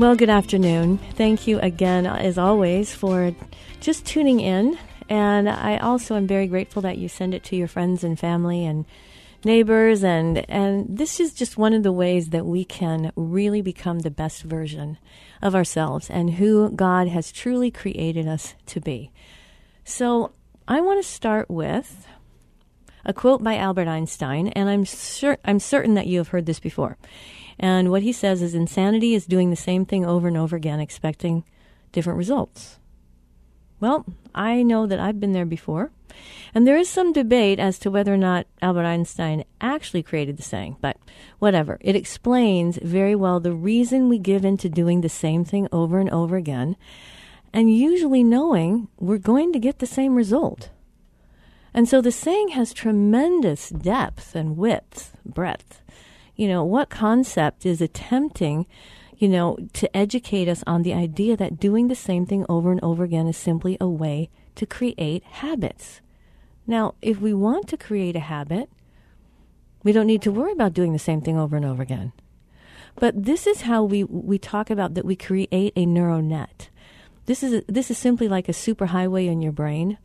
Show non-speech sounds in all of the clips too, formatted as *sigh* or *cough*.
Well, good afternoon. Thank you again, as always, for just tuning in. And I also am very grateful that you send it to your friends and family and neighbors. And, and this is just one of the ways that we can really become the best version of ourselves and who God has truly created us to be. So I want to start with a quote by Albert Einstein, and I'm, sure, I'm certain that you have heard this before. And what he says is insanity is doing the same thing over and over again, expecting different results. Well, I know that I've been there before. And there is some debate as to whether or not Albert Einstein actually created the saying, but whatever. It explains very well the reason we give in to doing the same thing over and over again, and usually knowing we're going to get the same result. And so the saying has tremendous depth and width, breadth you know, what concept is attempting, you know, to educate us on the idea that doing the same thing over and over again is simply a way to create habits. Now, if we want to create a habit, we don't need to worry about doing the same thing over and over again. But this is how we, we talk about that we create a neural net. This is, this is simply like a superhighway in your brain.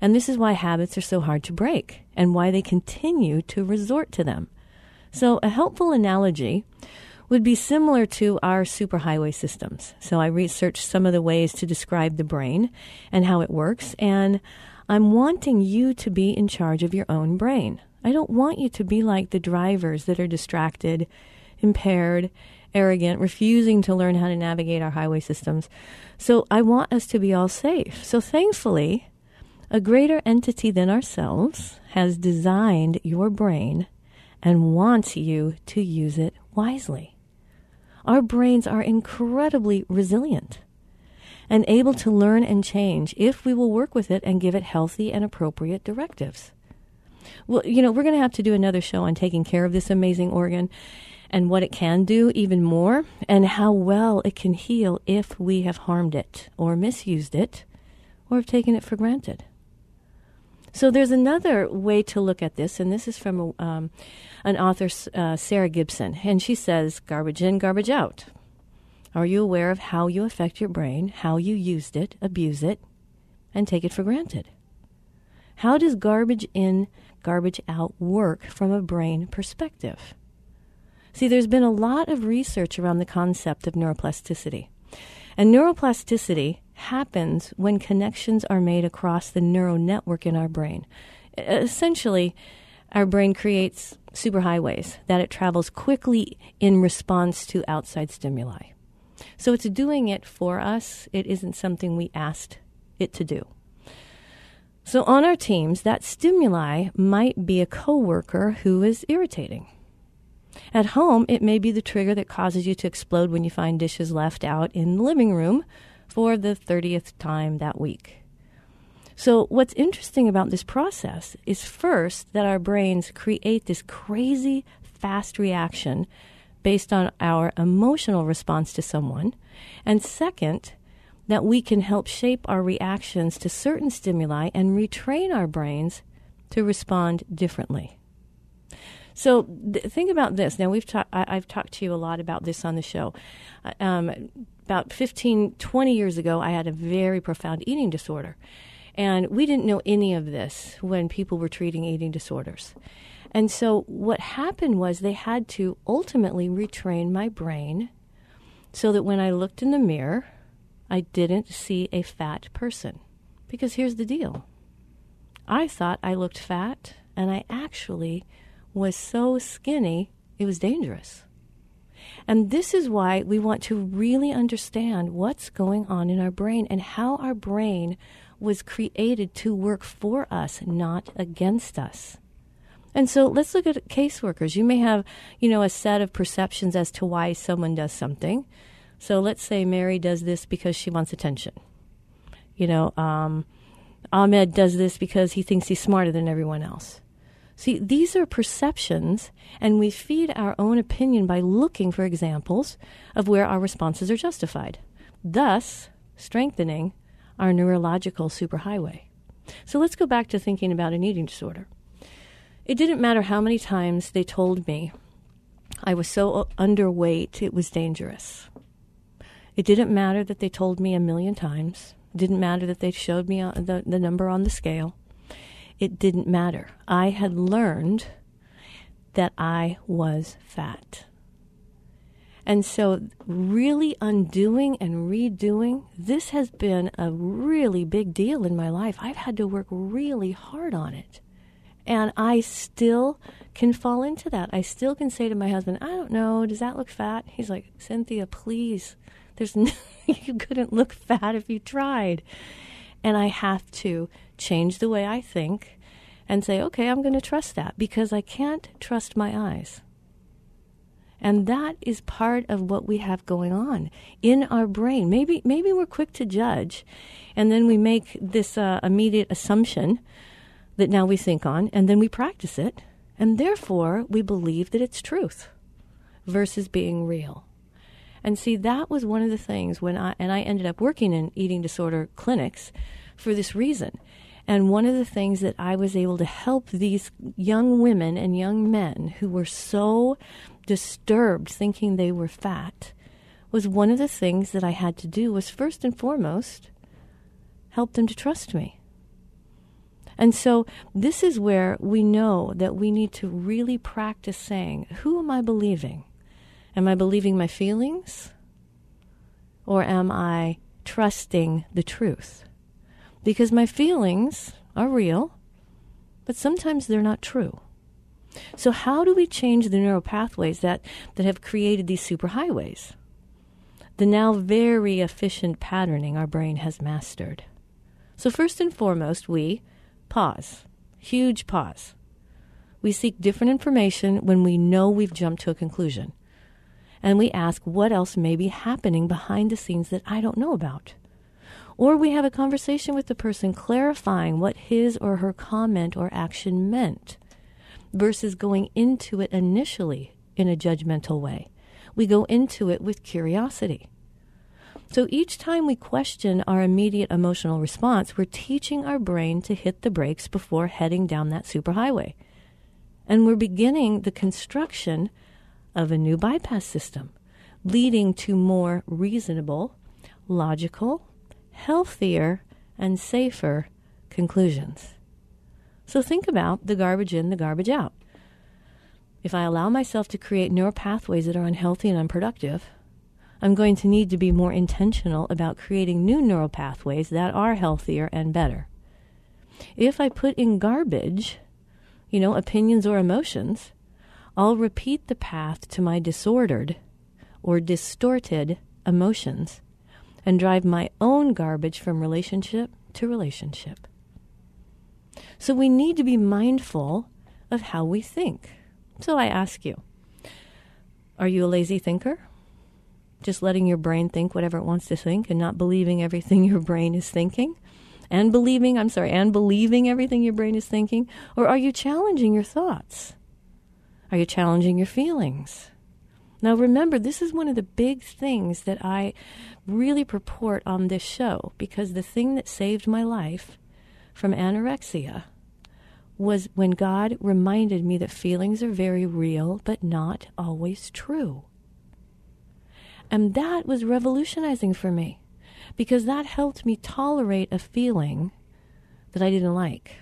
And this is why habits are so hard to break and why they continue to resort to them. So, a helpful analogy would be similar to our superhighway systems. So, I researched some of the ways to describe the brain and how it works, and I'm wanting you to be in charge of your own brain. I don't want you to be like the drivers that are distracted, impaired, arrogant, refusing to learn how to navigate our highway systems. So, I want us to be all safe. So, thankfully, a greater entity than ourselves has designed your brain and wants you to use it wisely. Our brains are incredibly resilient and able to learn and change if we will work with it and give it healthy and appropriate directives. Well, you know, we're going to have to do another show on taking care of this amazing organ and what it can do even more and how well it can heal if we have harmed it or misused it or have taken it for granted. So there's another way to look at this, and this is from um, an author, uh, Sarah Gibson, and she says, garbage in, garbage out. Are you aware of how you affect your brain, how you used it, abuse it, and take it for granted? How does garbage in, garbage out work from a brain perspective? See, there's been a lot of research around the concept of neuroplasticity. And neuroplasticity happens when connections are made across the neural network in our brain. Essentially, our brain creates superhighways that it travels quickly in response to outside stimuli. So it's doing it for us. It isn't something we asked it to do. So on our teams, that stimuli might be a coworker who is irritating. At home, it may be the trigger that causes you to explode when you find dishes left out in the living room for the 30th time that week. So, what's interesting about this process is first that our brains create this crazy fast reaction based on our emotional response to someone. And second, that we can help shape our reactions to certain stimuli and retrain our brains to respond differently. So th- think about this. Now we've ta- I- have talked to you a lot about this on the show. Uh, um, about 15, 20 years ago, I had a very profound eating disorder. And we didn't know any of this when people were treating eating disorders. And so what happened was they had to ultimately retrain my brain so that when I looked in the mirror, I didn't see a fat person. Because here's the deal I thought I looked fat, and I actually was so skinny, it was dangerous. And this is why we want to really understand what's going on in our brain and how our brain was created to work for us, not against us. And so let's look at caseworkers. You may have, you know, a set of perceptions as to why someone does something. So let's say Mary does this because she wants attention. You know, um, Ahmed does this because he thinks he's smarter than everyone else. See, these are perceptions, and we feed our own opinion by looking for examples of where our responses are justified, thus strengthening our neurological superhighway. So let's go back to thinking about an eating disorder. It didn't matter how many times they told me I was so underweight it was dangerous. It didn't matter that they told me a million times. It didn't matter that they showed me uh, the, the number on the scale it didn't matter. I had learned that I was fat. And so, really undoing and redoing, this has been a really big deal in my life. I've had to work really hard on it. And I still can fall into that. I still can say to my husband, I don't know, does that look fat? He's like, Cynthia, please. There's no, *laughs* you couldn't look fat if you tried. And I have to change the way I think and say, okay, I'm going to trust that because I can't trust my eyes. And that is part of what we have going on in our brain. Maybe, maybe we're quick to judge, and then we make this uh, immediate assumption that now we think on, and then we practice it, and therefore we believe that it's truth versus being real. And see, that was one of the things when I, and I ended up working in eating disorder clinics for this reason. And one of the things that I was able to help these young women and young men who were so disturbed thinking they were fat was one of the things that I had to do was first and foremost help them to trust me. And so this is where we know that we need to really practice saying, Who am I believing? Am I believing my feelings? Or am I trusting the truth? Because my feelings are real, but sometimes they're not true. So, how do we change the neural pathways that, that have created these superhighways? The now very efficient patterning our brain has mastered. So, first and foremost, we pause. Huge pause. We seek different information when we know we've jumped to a conclusion. And we ask what else may be happening behind the scenes that I don't know about. Or we have a conversation with the person clarifying what his or her comment or action meant versus going into it initially in a judgmental way. We go into it with curiosity. So each time we question our immediate emotional response, we're teaching our brain to hit the brakes before heading down that superhighway. And we're beginning the construction of a new bypass system, leading to more reasonable, logical, healthier, and safer conclusions. So think about the garbage in, the garbage out. If I allow myself to create neural pathways that are unhealthy and unproductive, I'm going to need to be more intentional about creating new neural pathways that are healthier and better. If I put in garbage, you know, opinions or emotions, I'll repeat the path to my disordered or distorted emotions and drive my own garbage from relationship to relationship. So we need to be mindful of how we think. So I ask you are you a lazy thinker? Just letting your brain think whatever it wants to think and not believing everything *laughs* your brain is thinking? And believing, I'm sorry, and believing everything your brain is thinking? Or are you challenging your thoughts? Are you challenging your feelings? Now, remember, this is one of the big things that I really purport on this show because the thing that saved my life from anorexia was when God reminded me that feelings are very real, but not always true. And that was revolutionizing for me because that helped me tolerate a feeling that I didn't like,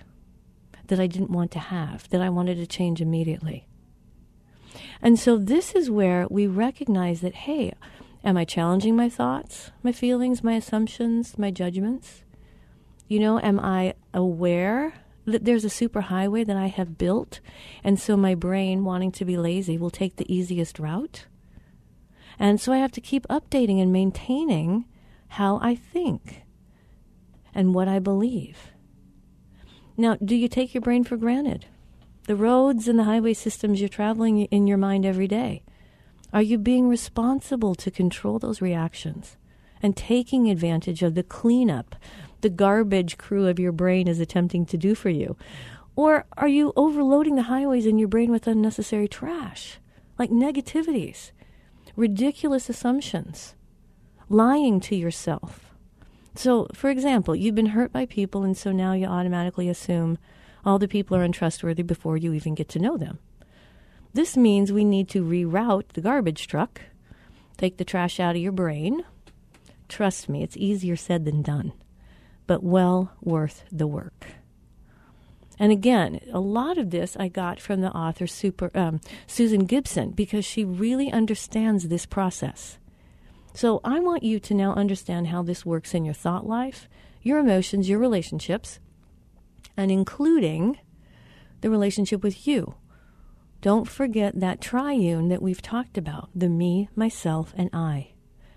that I didn't want to have, that I wanted to change immediately. And so this is where we recognize that, hey, am I challenging my thoughts, my feelings, my assumptions, my judgments? You know, am I aware that there's a superhighway that I have built, and so my brain, wanting to be lazy, will take the easiest route? And so I have to keep updating and maintaining how I think and what I believe. Now, do you take your brain for granted? The roads and the highway systems you're traveling in your mind every day. Are you being responsible to control those reactions and taking advantage of the cleanup the garbage crew of your brain is attempting to do for you? Or are you overloading the highways in your brain with unnecessary trash, like negativities, ridiculous assumptions, lying to yourself? So, for example, you've been hurt by people, and so now you automatically assume all the people are untrustworthy before you even get to know them. This means we need to reroute the garbage truck, take the trash out of your brain. Trust me, it's easier said than done but well worth the work. And again, a lot of this I got from the author Super, um, Susan Gibson because she really understands this process. So I want you to now understand how this works in your thought life, your emotions, your relationships, and including the relationship with you. Don't forget that triune that we've talked about the me, myself, and I.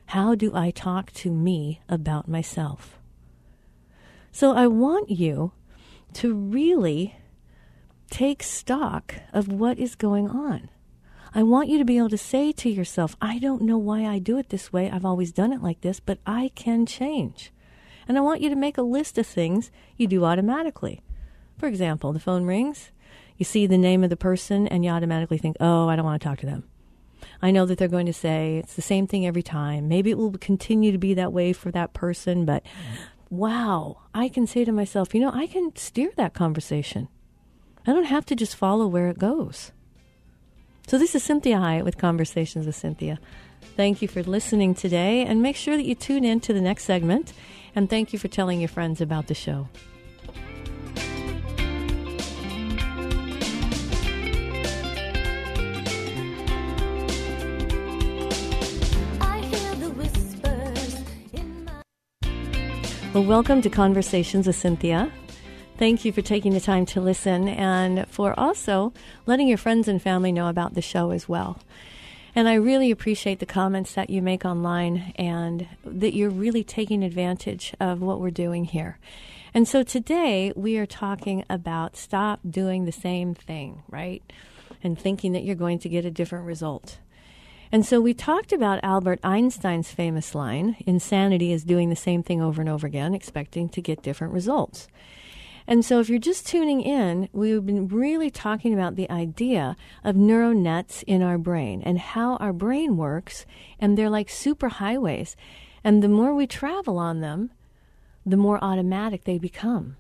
How do I talk to me about myself? So I want you to really take stock of what is going on. I want you to be able to say to yourself, I don't know why I do it this way. I've always done it like this, but I can change. And I want you to make a list of things you do automatically. For example, the phone rings, you see the name of the person, and you automatically think, oh, I don't want to talk to them. I know that they're going to say it's the same thing every time. Maybe it will continue to be that way for that person, but wow, I can say to myself, you know, I can steer that conversation. I don't have to just follow where it goes. So, this is Cynthia Hiett with Conversations with Cynthia. Thank you for listening today, and make sure that you tune in to the next segment. And thank you for telling your friends about the show. Well, welcome to Conversations with Cynthia. Thank you for taking the time to listen and for also letting your friends and family know about the show as well. And I really appreciate the comments that you make online and that you're really taking advantage of what we're doing here. And so today we are talking about stop doing the same thing, right? And thinking that you're going to get a different result. And so we talked about Albert Einstein's famous line insanity is doing the same thing over and over again, expecting to get different results. And so, if you're just tuning in, we've been really talking about the idea of neural nets in our brain and how our brain works, and they're like super highways. And the more we travel on them, the more automatic they become.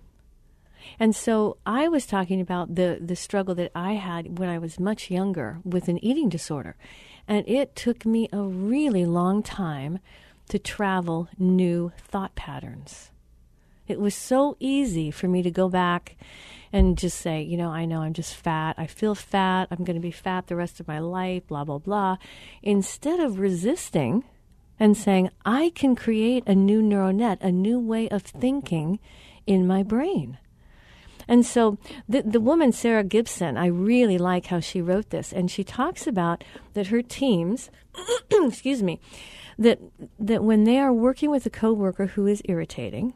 And so I was talking about the, the struggle that I had when I was much younger with an eating disorder. And it took me a really long time to travel new thought patterns. It was so easy for me to go back and just say, you know, I know I'm just fat. I feel fat. I'm going to be fat the rest of my life, blah, blah, blah. Instead of resisting and saying, I can create a new neural net, a new way of thinking in my brain. And so the, the woman, Sarah Gibson, I really like how she wrote this. And she talks about that her teams, *clears throat* excuse me, that that when they are working with a coworker who is irritating,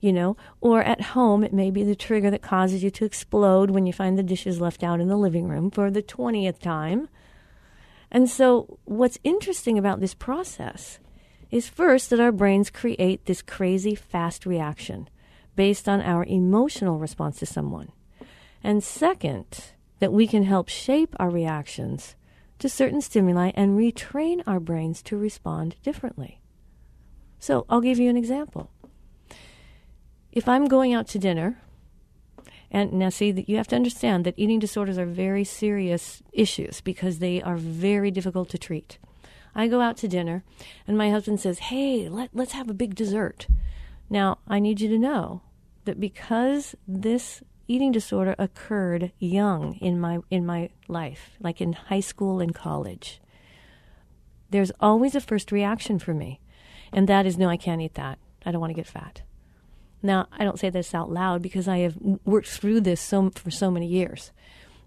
you know, or at home it may be the trigger that causes you to explode when you find the dishes left out in the living room for the 20th time. And so what's interesting about this process is first that our brains create this crazy fast reaction based on our emotional response to someone. And second, that we can help shape our reactions to certain stimuli and retrain our brains to respond differently. So I'll give you an example. If I'm going out to dinner, and now see that you have to understand that eating disorders are very serious issues because they are very difficult to treat. I go out to dinner and my husband says, Hey, let, let's have a big dessert. Now, I need you to know that because this eating disorder occurred young in my in my life, like in high school and college. There's always a first reaction for me, and that is no, I can't eat that. I don't want to get fat. Now, I don't say this out loud because I have worked through this so for so many years.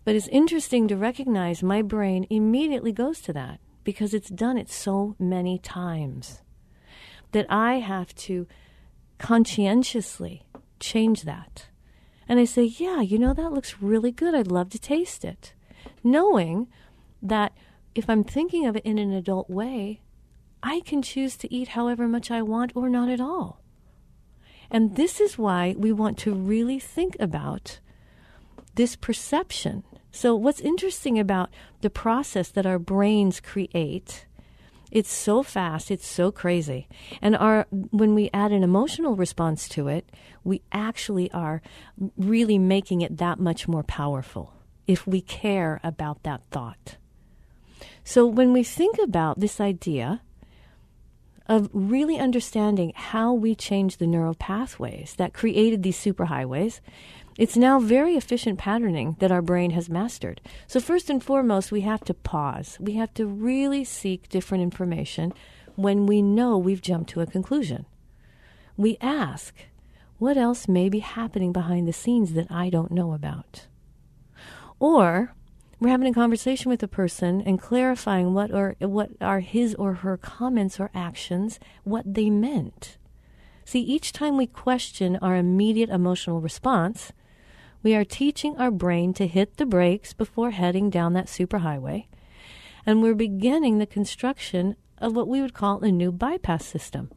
But it's interesting to recognize my brain immediately goes to that because it's done it so many times that I have to conscientiously change that and I say, Yeah, you know, that looks really good. I'd love to taste it. Knowing that if I'm thinking of it in an adult way, I can choose to eat however much I want or not at all. And this is why we want to really think about this perception. So, what's interesting about the process that our brains create it's so fast, it's so crazy. And our when we add an emotional response to it, we actually are really making it that much more powerful if we care about that thought. So when we think about this idea of really understanding how we change the neural pathways that created these superhighways, it's now very efficient patterning that our brain has mastered. So, first and foremost, we have to pause. We have to really seek different information when we know we've jumped to a conclusion. We ask, what else may be happening behind the scenes that I don't know about? Or we're having a conversation with a person and clarifying what are what are his or her comments or actions, what they meant. See, each time we question our immediate emotional response, we are teaching our brain to hit the brakes before heading down that superhighway. And we're beginning the construction of what we would call a new bypass system,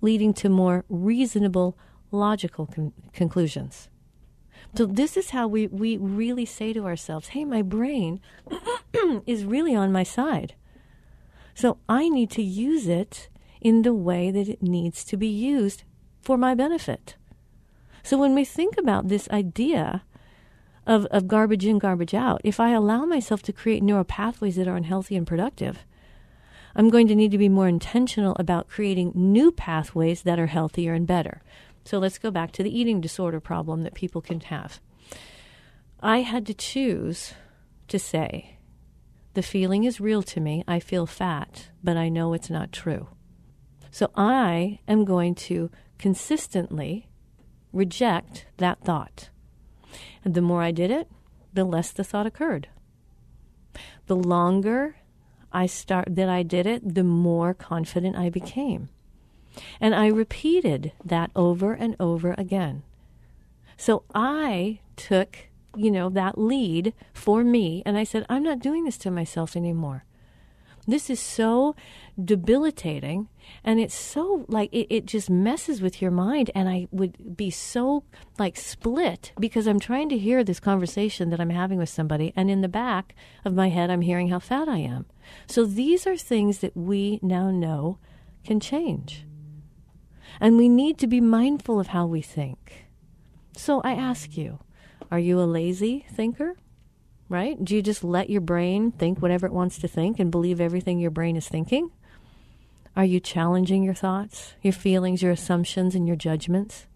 leading to more reasonable, logical con- conclusions. So, this is how we, we really say to ourselves, hey, my brain *clears throat* is really on my side. So, I need to use it in the way that it needs to be used for my benefit. So when we think about this idea of, of garbage in, garbage out, if I allow myself to create neural pathways that are unhealthy and productive, I'm going to need to be more intentional about creating new pathways that are healthier and better. So let's go back to the eating disorder problem that people can have. I had to choose to say, the feeling is real to me. I feel fat, but I know it's not true. So I am going to consistently reject that thought. And the more I did it, the less the thought occurred. The longer I start that I did it, the more confident I became. And I repeated that over and over again. So I took, you know, that lead for me and I said, I'm not doing this to myself anymore. This is so debilitating and it's so like it, it just messes with your mind and i would be so like split because i'm trying to hear this conversation that i'm having with somebody and in the back of my head i'm hearing how fat i am so these are things that we now know can change and we need to be mindful of how we think so i ask you are you a lazy thinker right? Do you just let your brain think whatever it wants to think and believe everything your brain is thinking? Are you challenging your thoughts, your feelings, your assumptions, and your judgments?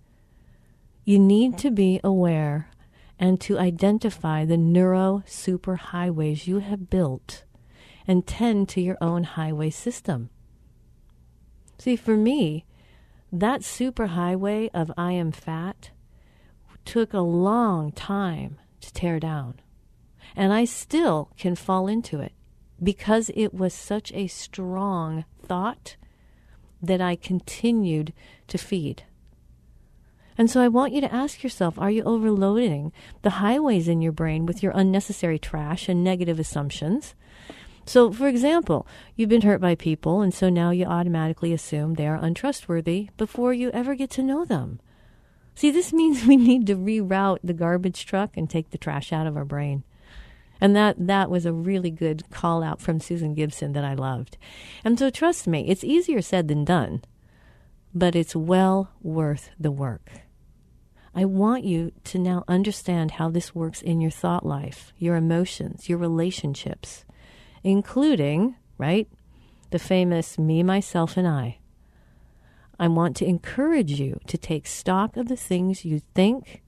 You need to be aware and to identify the neuro superhighways you have built and tend to your own highway system. See, for me, that superhighway of I am fat took a long time to tear down. And I still can fall into it because it was such a strong thought that I continued to feed. And so I want you to ask yourself are you overloading the highways in your brain with your unnecessary trash and negative assumptions? So, for example, you've been hurt by people, and so now you automatically assume they are untrustworthy before you ever get to know them. See, this means *laughs* we need to reroute the garbage truck and take the trash out of our brain. And that, that was a really good call out from Susan Gibson that I loved. And so trust me, it's easier said than done, but it's well worth the work. I want you to now understand how this works in your thought life, your emotions, your relationships, including, right, the famous me, myself, and I. I want to encourage you to take stock of the things you think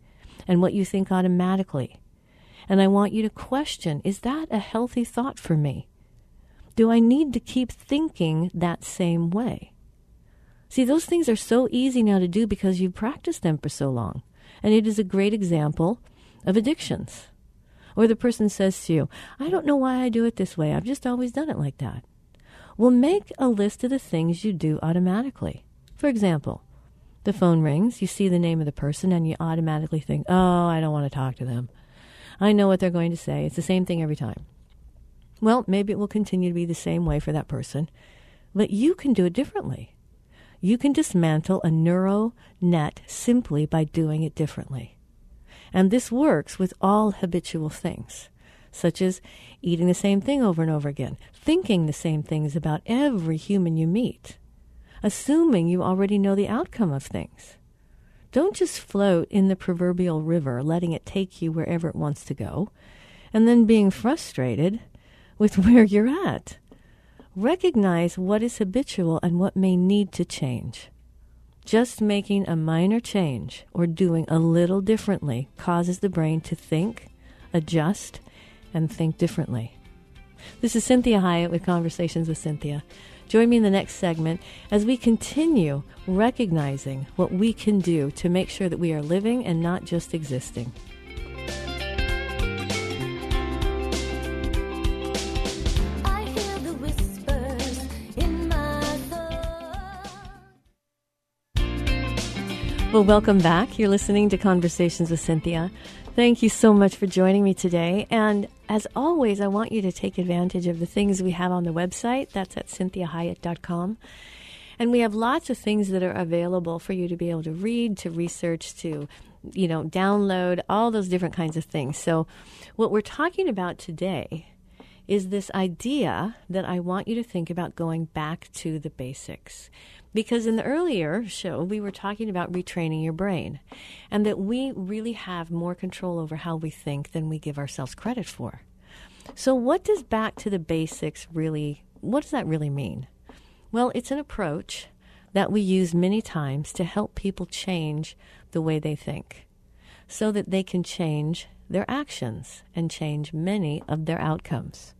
and what you think automatically. And I want you to question is that a healthy thought for me? Do I need to keep thinking that same way? See, those things are so easy now to do because you've practiced them for so long. And it is a great example of addictions. Or the person says to you, I don't know why I do it this way. I've just always done it like that. Well, make a list of the things you do automatically. For example, the phone rings, you see the name of the person, and you automatically think, oh, I don't want to talk to them. I know what they're going to say. It's the same thing every time. Well, maybe it will continue to be the same way for that person, but you can do it differently. You can dismantle a neural net simply by doing it differently. And this works with all habitual things, such as eating the same thing over and over again, thinking the same things about every human you meet, assuming you already know the outcome of things. Don't just float in the proverbial river, letting it take you wherever it wants to go, and then being frustrated with *laughs* where you're at. Recognize what is habitual and what may need to change. Just making a minor change or doing a little differently causes the brain to think, adjust, and think differently. This is Cynthia Hiett with Conversations with Cynthia. Join me in the next segment as we continue recognizing what we can do to make sure that we are living and not just existing. Well, welcome back. You're listening to Conversations with Cynthia. Thank you so much for joining me today. And as always, I want you to take advantage of the things we have on the website. That's at cynthiahiett.com. And we have lots of things that are available for you to be able to read, to research, to you know, download, all those different kinds of things. So, what we're talking about today is this idea that I want you to think about going back to the basics. Because in the earlier show, we were talking about retraining your brain and that we really have more control over how we think than we give ourselves credit for. So, what does back to the basics really, what does that really mean? Well, it's an approach that we use many times to help people change the way they think so that they can change their actions and change many of their outcomes.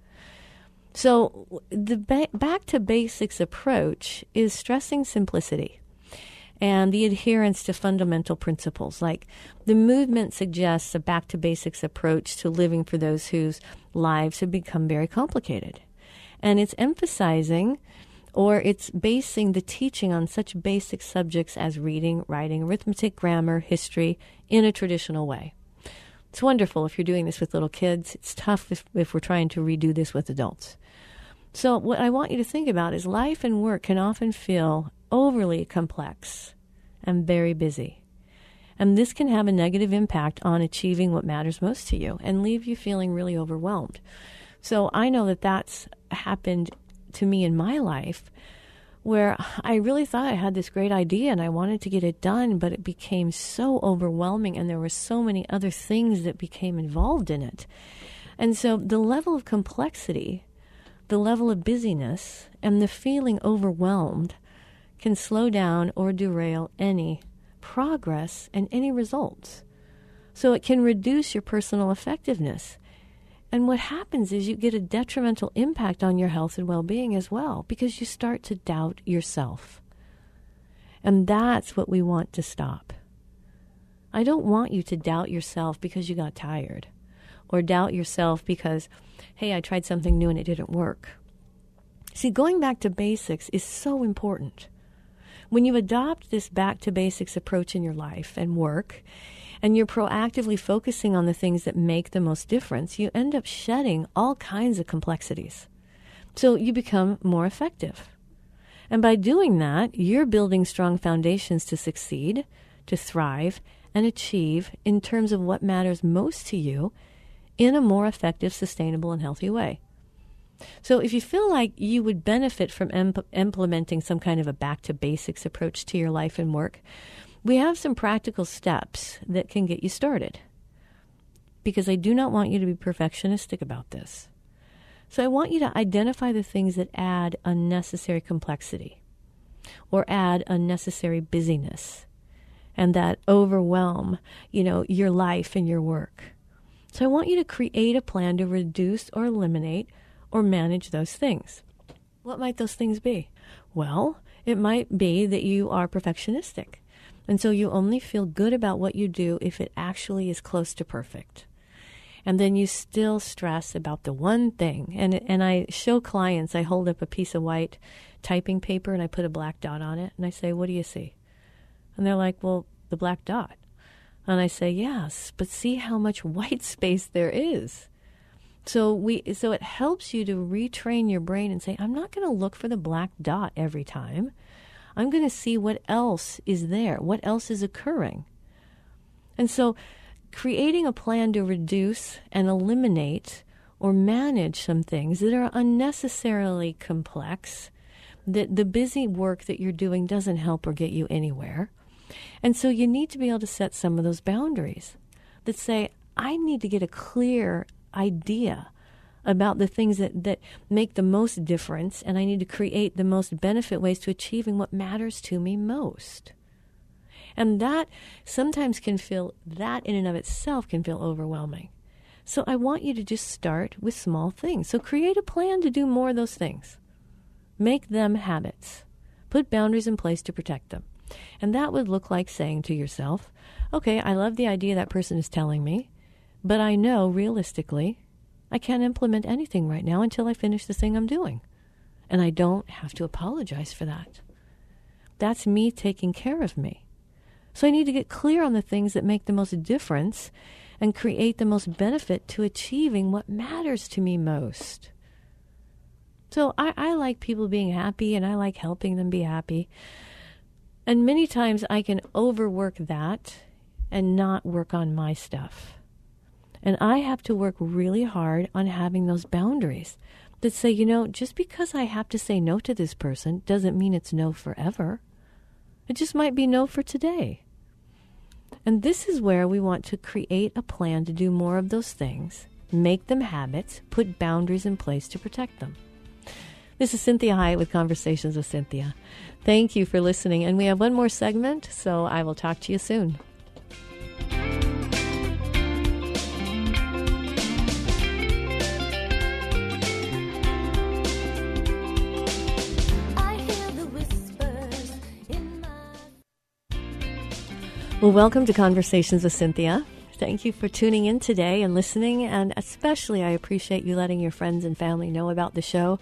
So, the ba- back to basics approach is stressing simplicity and the adherence to fundamental principles. Like the movement suggests a back to basics approach to living for those whose lives have become very complicated. And it's emphasizing or it's basing the teaching on such basic subjects as reading, writing, arithmetic, grammar, history in a traditional way. It's wonderful if you're doing this with little kids. It's tough if, if we're trying to redo this with adults. So, what I want you to think about is life and work can often feel overly complex and very busy. And this can have a negative impact on achieving what matters most to you and leave you feeling really overwhelmed. So, I know that that's happened to me in my life where I really thought I had this great idea and I wanted to get it done, but it became so overwhelming and there were so many other things that became involved in it. And so the level of complexity the level of busyness and the feeling overwhelmed can slow down or derail any progress and any results. So it can reduce your personal effectiveness. And what happens is you get a detrimental impact on your health and well being as well because you start to doubt yourself. And that's what we want to stop. I don't want you to doubt yourself because you got tired or doubt yourself because hey, I tried something new and it didn't work. See, going back to basics is so important. when you adopt this back to basics approach in your life and work, and you're proactively focusing on the things that make the most difference, you end up shedding all kinds of complexities. So you become more effective. And by doing that, you're building strong foundations to succeed, to thrive, and achieve in terms of what matters most to you in a more effective, sustainable, and healthy way. So, if you feel like you would benefit from imp- implementing some kind of a back to basics approach to your life and work, we have some practical steps that can get you started. Because I do not want you to be perfectionistic about this. So, I want you to identify the things that add unnecessary complexity or add unnecessary busyness and that overwhelm, you know, your life and your work. So I want you to create a plan to reduce or eliminate or manage those things. What might those things be? Well, it might be that you are perfectionistic. And so you only feel good about what you do if it actually is close to perfect. And then you still stress about the one thing. And, and I show clients, I hold up a piece of white typing paper and I put a black dot on it. And I say, What do you see? And they're like, Well, the black dot. And I say, Yes, but see how much *laughs* white space there is. So we so it helps you to retrain your brain and say, I'm not going to look for the black dot every time. I'm going to see what else is there, what else is occurring. And so creating a plan to reduce and eliminate or manage some things that are unnecessarily complex, that the busy work that you're doing doesn't help or get you anywhere. And so you need to be able to set some of those boundaries that say, I need to get a clear idea about the things that, that make the most difference, and I need to create the most benefit ways to achieving what matters to me most. And that sometimes can feel, that in and of itself can feel overwhelming. So I want you to just start with small things. So create a plan to do more of those things. Make them habits. Put boundaries in place to protect them. And that would look like saying to yourself, okay, I love the idea that person is telling me. But I know realistically, I can't implement anything right now until I finish the thing I'm doing. And I don't have to apologize for that. That's me taking care of me. So I need to get clear on the things that make the most difference and create the most benefit to achieving what matters to me most. So I, I like people being happy and I like helping them be happy. And many times I can overwork that and not work on my stuff. And I have to work really hard on having those boundaries that say, you know, just because I have to say no to this person doesn't mean it's no forever. It just might be no for today. And this is where we want to create a plan to do more of those things, make them habits, put boundaries in place to protect them. This is Cynthia Hiett with Conversations with Cynthia. Thank you for listening. And we have one more segment, so I will talk to you soon. Well, welcome to Conversations with Cynthia. Thank you for tuning in today and listening, and especially I appreciate you letting your friends and family know about the show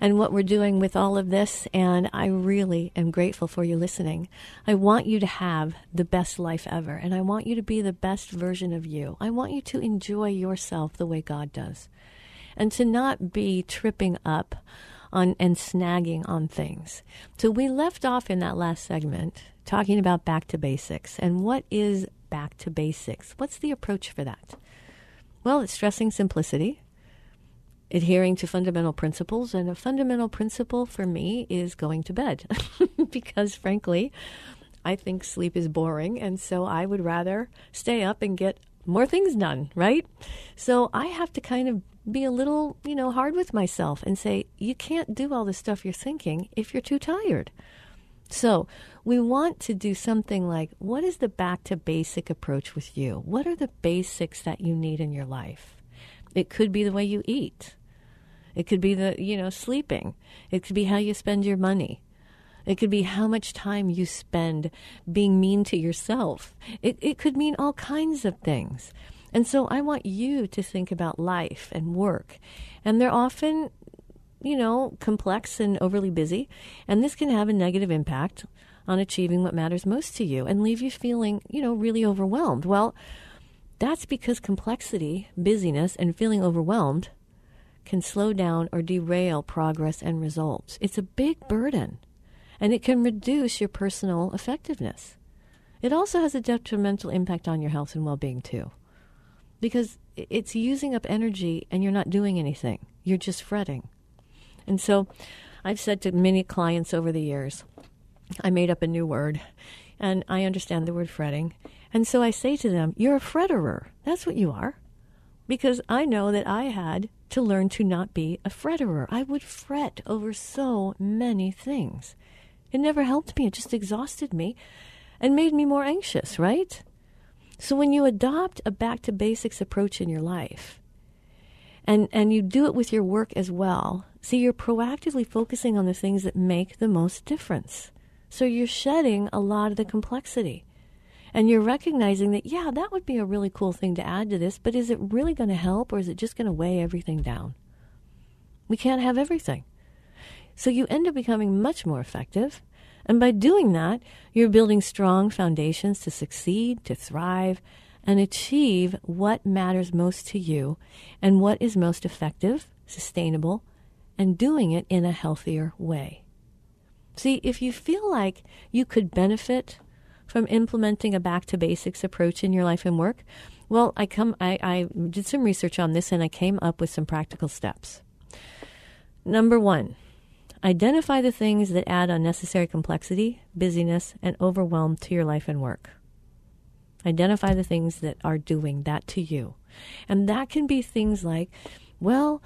and what we're doing with all of this. And I really am grateful for you listening. I want you to have the best life ever, and I want you to be the best version of you. I want you to enjoy yourself the way God does, and to not be tripping up on and snagging on things. So we left off in that last segment talking about back to basics. And what is back to basics? What's the approach for that? Well, it's stressing simplicity, adhering to fundamental principles. And a fundamental principle for me is going to bed *laughs* because, frankly, I think sleep is boring. And so I would rather stay up and get more things done, right? So I have to kind of be a little, you know, hard with myself and say, you can't do all the stuff you're thinking if you're too tired. So, we want to do something like what is the back to basic approach with you? What are the basics that you need in your life? It could be the way you eat. It could be the, you know, sleeping. It could be how you spend your money. It could be how much time you spend being mean to yourself. It, it could mean all kinds of things. And so I want you to think about life and work. And they're often you know, complex and overly busy, and this can have a negative impact on achieving what matters most to you and leave you feeling, you know, really overwhelmed. Well, that's because complexity, busyness, and feeling overwhelmed can slow down or derail progress and results. It's a big burden, and it can reduce your personal effectiveness. It also has a detrimental impact on your health and well being, too, because it's using up energy and you're not doing anything. You're just fretting. And so I've said to many clients over the years, I made up a new word, and I understand the word fretting. And so I say to them, You're a fretterer. That's what you are. Because I know that I had to learn to not be a fretterer. I would fret over so many things. It never helped me, it just exhausted me and made me more anxious, right? So when you adopt a back to basics approach in your life, and, and you do it with your work as well, see, you're proactively focusing on the things that make the most difference. So you're shedding a lot of the complexity. And you're recognizing that, yeah, that would be a really cool thing to add to this, but is it really going to help or is it just going to weigh everything down? We can't have everything. So you end up becoming much more effective. And by doing that, you're building strong foundations to succeed, to thrive, and achieve what matters most to you and what is most effective, sustainable, and doing it in a healthier way. See, if you feel like you could benefit from implementing a back to basics approach in your life and work, well, I come I, I did some research on this and I came up with some practical steps. Number one, identify the things that add unnecessary complexity, busyness, and overwhelm to your life and work. Identify the things that are doing that to you. And that can be things like, well,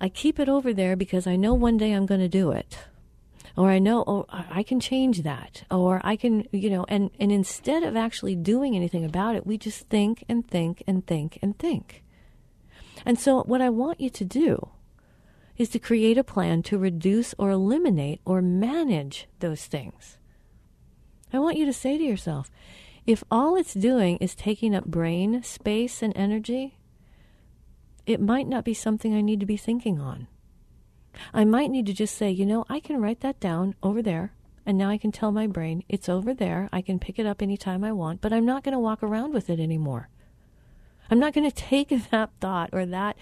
I keep it over there because I know one day I'm going to do it or I know, oh, I can change that, or I can, you know, and, and instead of actually doing anything about it, we just think and think and think and think. And so, what I want you to do is to create a plan to reduce or eliminate or manage those things. I want you to say to yourself, if all it's doing is taking up brain space and energy, it might not be something I need to be thinking on. I might need to just say, you know, I can write that down over there. And now I can tell my brain it's over there. I can pick it up anytime I want, but I'm not going to walk around with it anymore. I'm not going *laughs* to take that thought or that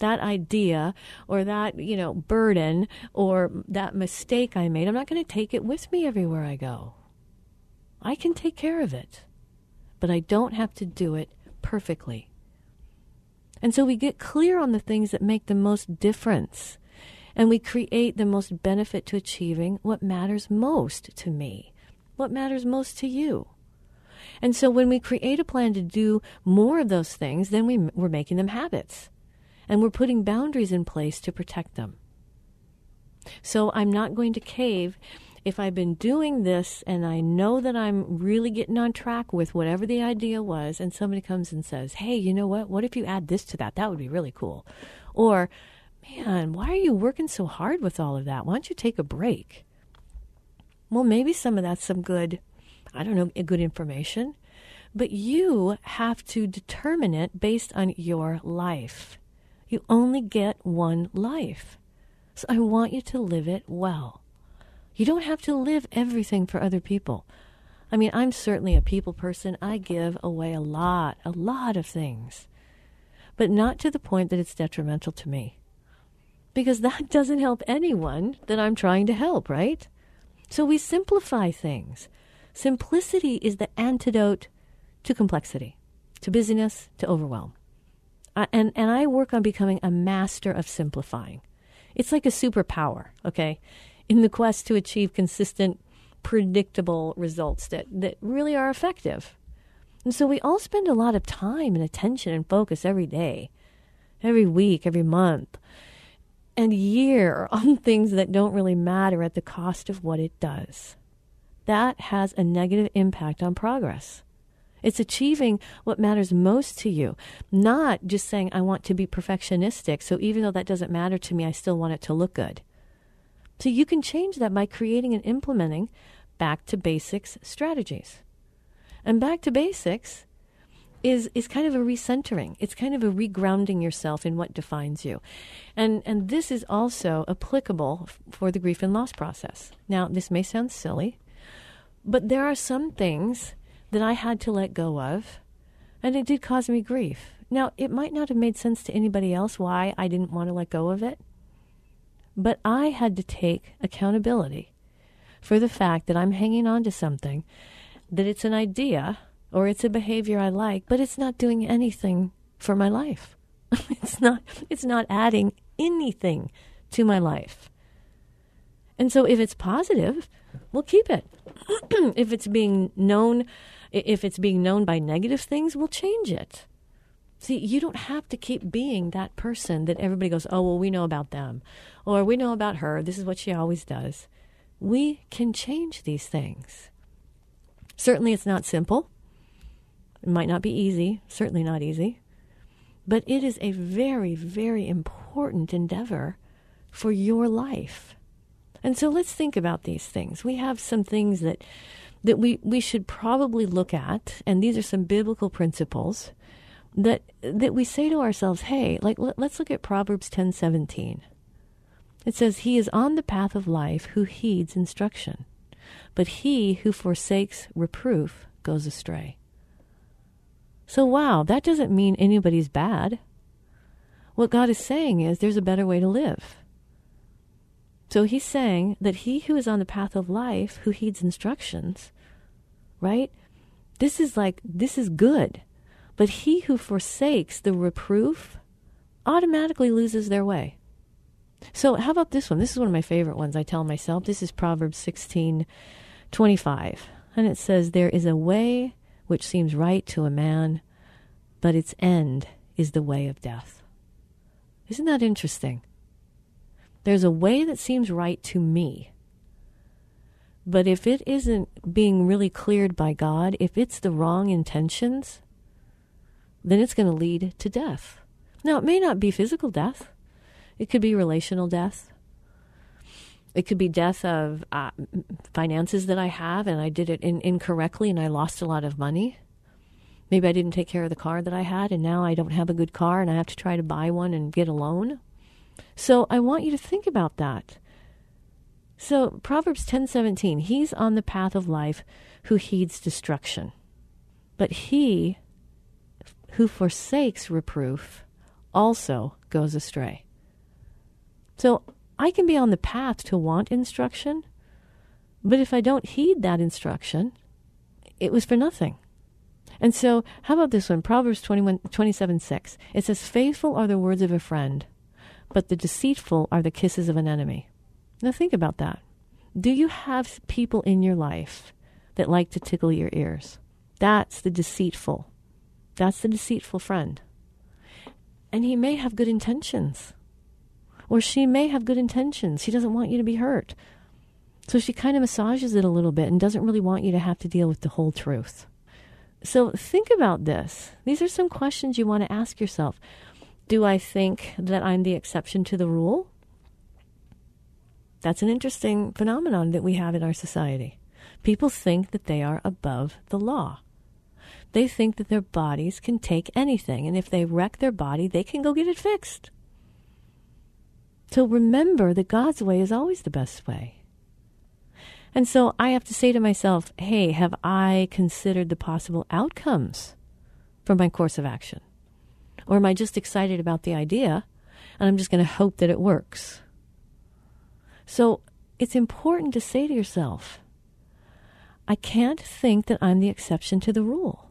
that idea or that, you know, burden or that mistake I made. I'm not going to take it with me everywhere I go. I can take care of it, but I don't have to do it perfectly. And so we get clear on the things that make the most difference and we create the most benefit to achieving what matters most to me, what matters most to you. And so when we create a plan to do more of those things, then we, we're making them habits and we're putting boundaries in place to protect them. So I'm not going to cave if I've been doing this and I know that I'm really getting on track with whatever the idea was, and somebody comes and says, Hey, you know what? What if you add this to that? That would be really cool. Or, man, why are you working so hard with all of that? Why don't you take a break? Well, maybe some of that's some good, I don't know, good information, but you have to determine it based on your life. You only get one life. So I want you to live it well. You don't have to live everything for other people. I mean, I'm certainly a people person. I give away a lot, a lot of things, but not to the point that it's detrimental to me because that *laughs* doesn't help anyone that I'm trying to help, right? So we simplify things. Simplicity is the antidote to complexity, to busyness, to overwhelm. I, and, and I work on becoming a master of simplifying. It's like a superpower, okay, in the quest to achieve consistent, predictable results that, that really are effective. And so we all spend a lot of time and attention and focus every day, every week, every month and year *laughs* on things that don't really matter at the cost of what it does. That has a negative impact on progress. It's achieving what matters most to you, not just saying, I want to be perfectionistic. So even though that doesn't matter to me, I still want it to look good. So you can change that by creating and implementing back to basics strategies. And back to basics is is kind of a recentering. It's kind of a regrounding yourself in what defines you. And and this is also applicable for the grief and loss process. Now, this may sound silly, But there are some things that I had to let go of, and it did cause me grief. Now, it might not have made sense to anybody else why I didn't want to let go of it, but I had to take accountability for the fact that I'm hanging on to something, that it's an idea or it's a behavior I like, but it's not doing anything for my life. *laughs* it's not it's not adding anything to my life. And so if it's positive, we'll keep it. *clears throat* if it's being known if it's being known by negative things, we'll change it. See, you don't have to keep being that person that everybody goes, "Oh, well, we know about them." Or we know about her. This is what she always does. We can change these things. Certainly it's not simple. It might not be easy, certainly not easy. But it is a very, very important endeavor for your life. And so let's think about these things. We have some things that that we, we should probably look at, and these are some biblical principles that that we say to ourselves, hey, like let, us look at Proverbs ten seventeen. It says, He is on the path of life who heeds instruction, but he who forsakes reproof goes astray. So, wow, that doesn't mean anybody's bad. What God is saying is there's a better way to live. So he's saying that he who is on the path of life, who heeds instructions, right? This is like, this is good. But he who forsakes the reproof automatically loses their way. So, how about this one? This is one of my favorite ones I tell myself. This is Proverbs 16 25. And it says, There is a way which seems right to a man, but its end is the way of death. Isn't that interesting? There's a way that seems right to me. But if it isn't being really cleared by God, if it's the wrong intentions, then it's going to lead to death. Now, it may not be physical death, it could be relational death. It could be death of uh, finances that I have and I did it in, incorrectly and I lost a lot of money. Maybe I didn't take care of the car that I had and now I don't have a good car and I have to try to buy one and get a loan. So I want you to think about that. So Proverbs 10:17, he's on the path of life who heeds destruction. But he who forsakes reproof also goes astray. So I can be on the path to want instruction, but if I don't heed that instruction, it was for nothing. And so, how about this one? Proverbs 21, 27 6. It says, Faithful are the words of a friend, but the deceitful are the kisses of an enemy. Now, think about that. Do you have people in your life that like to tickle your ears? That's the deceitful. That's the deceitful friend. And he may have good intentions. Or she may have good intentions. She doesn't want you to be hurt. So she kind of massages it a little bit and doesn't really want you to have to deal with the whole truth. So think about this. These are some questions you want to ask yourself. Do I think that I'm the exception to the rule? That's an interesting phenomenon that we have in our society. People think that they are above the law. They think that their bodies can take anything, and if they wreck their body, they can go get it fixed. So remember that God's way is always the best way. And so I have to say to myself, hey, have I considered the possible outcomes for my course of action? Or am I just excited about the idea and I'm just going to hope that it works? So it's important to say to yourself, I can't think that I'm the exception to the rule.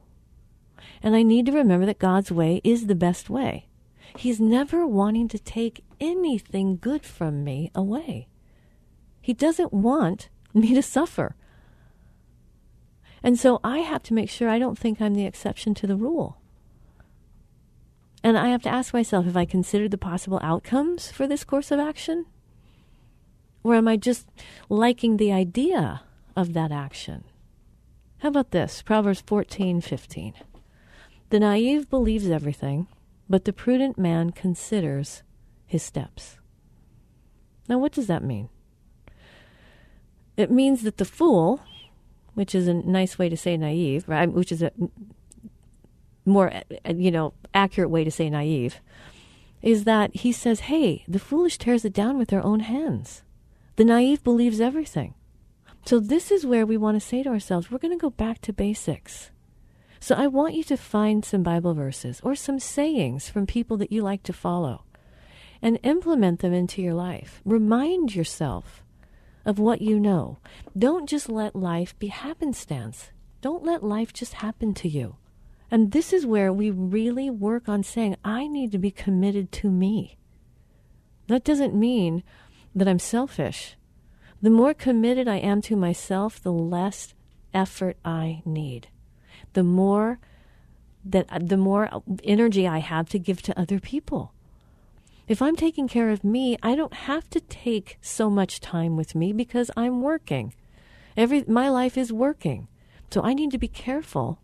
And I need to remember that God's way is the best way. He's never wanting to take anything good from me away. He doesn't want me to suffer. And so I have to make sure I don't think I'm the exception to the rule. And I have to ask myself if I considered the possible outcomes for this course of action? Or am I just liking the idea of that action? How about this? Proverbs 14 15. The naive believes everything, but the prudent man considers his steps. Now, what does that mean? It means that the fool, which is a nice way to say naive, right? Which is a more, you know, accurate way to say naive, is that he says, hey, the foolish tears it down with their own hands. The naive believes everything. So, this is where we want to say to ourselves, we're going to go back to basics. So, I want you to find some Bible verses or some sayings from people that you like to follow and implement them into your life. Remind yourself of what you know. Don't just let life be happenstance. Don't let life just happen to you. And this is where we really work on saying, I need to be committed to me. That doesn't mean that I'm selfish. The more committed I am to myself, the less effort I need. The more that uh, the more energy I have to give to other people. If I'm taking care of me, I don't have to take so much time with me because I'm working. Every my life is working. So I need to be careful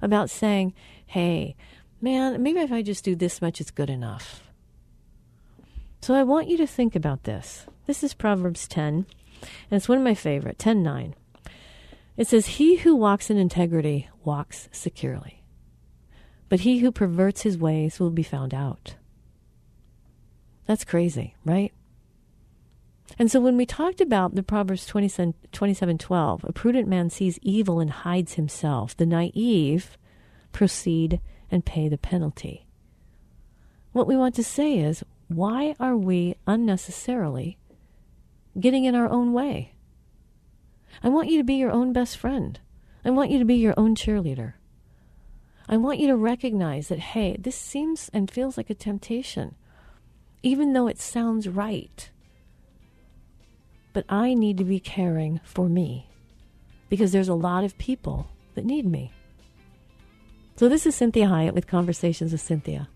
about saying, "Hey, man, maybe if I just do this much it's good enough." So I want you to think about this. This is Proverbs 10, and it's one of my favorite, 10:9. It says, "He who walks in integrity walks securely, but he who perverts his ways will be found out." That's crazy, right? And so when we talked about the Proverbs 27, 12, a prudent man sees evil and hides himself. The naive proceed and pay the penalty. What we want to say is why are we unnecessarily getting in our own way? I want you to be your own best friend. I want you to be your own cheerleader. I want you to recognize that, hey, this seems and feels like a temptation, even though it sounds right. But I need to be caring for me because there's a lot of people that need me. So, this is Cynthia Hiett with Conversations with Cynthia.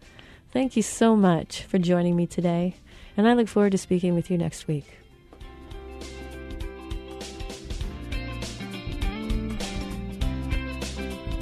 Thank you so much for joining me today, and I look forward to speaking with you next week.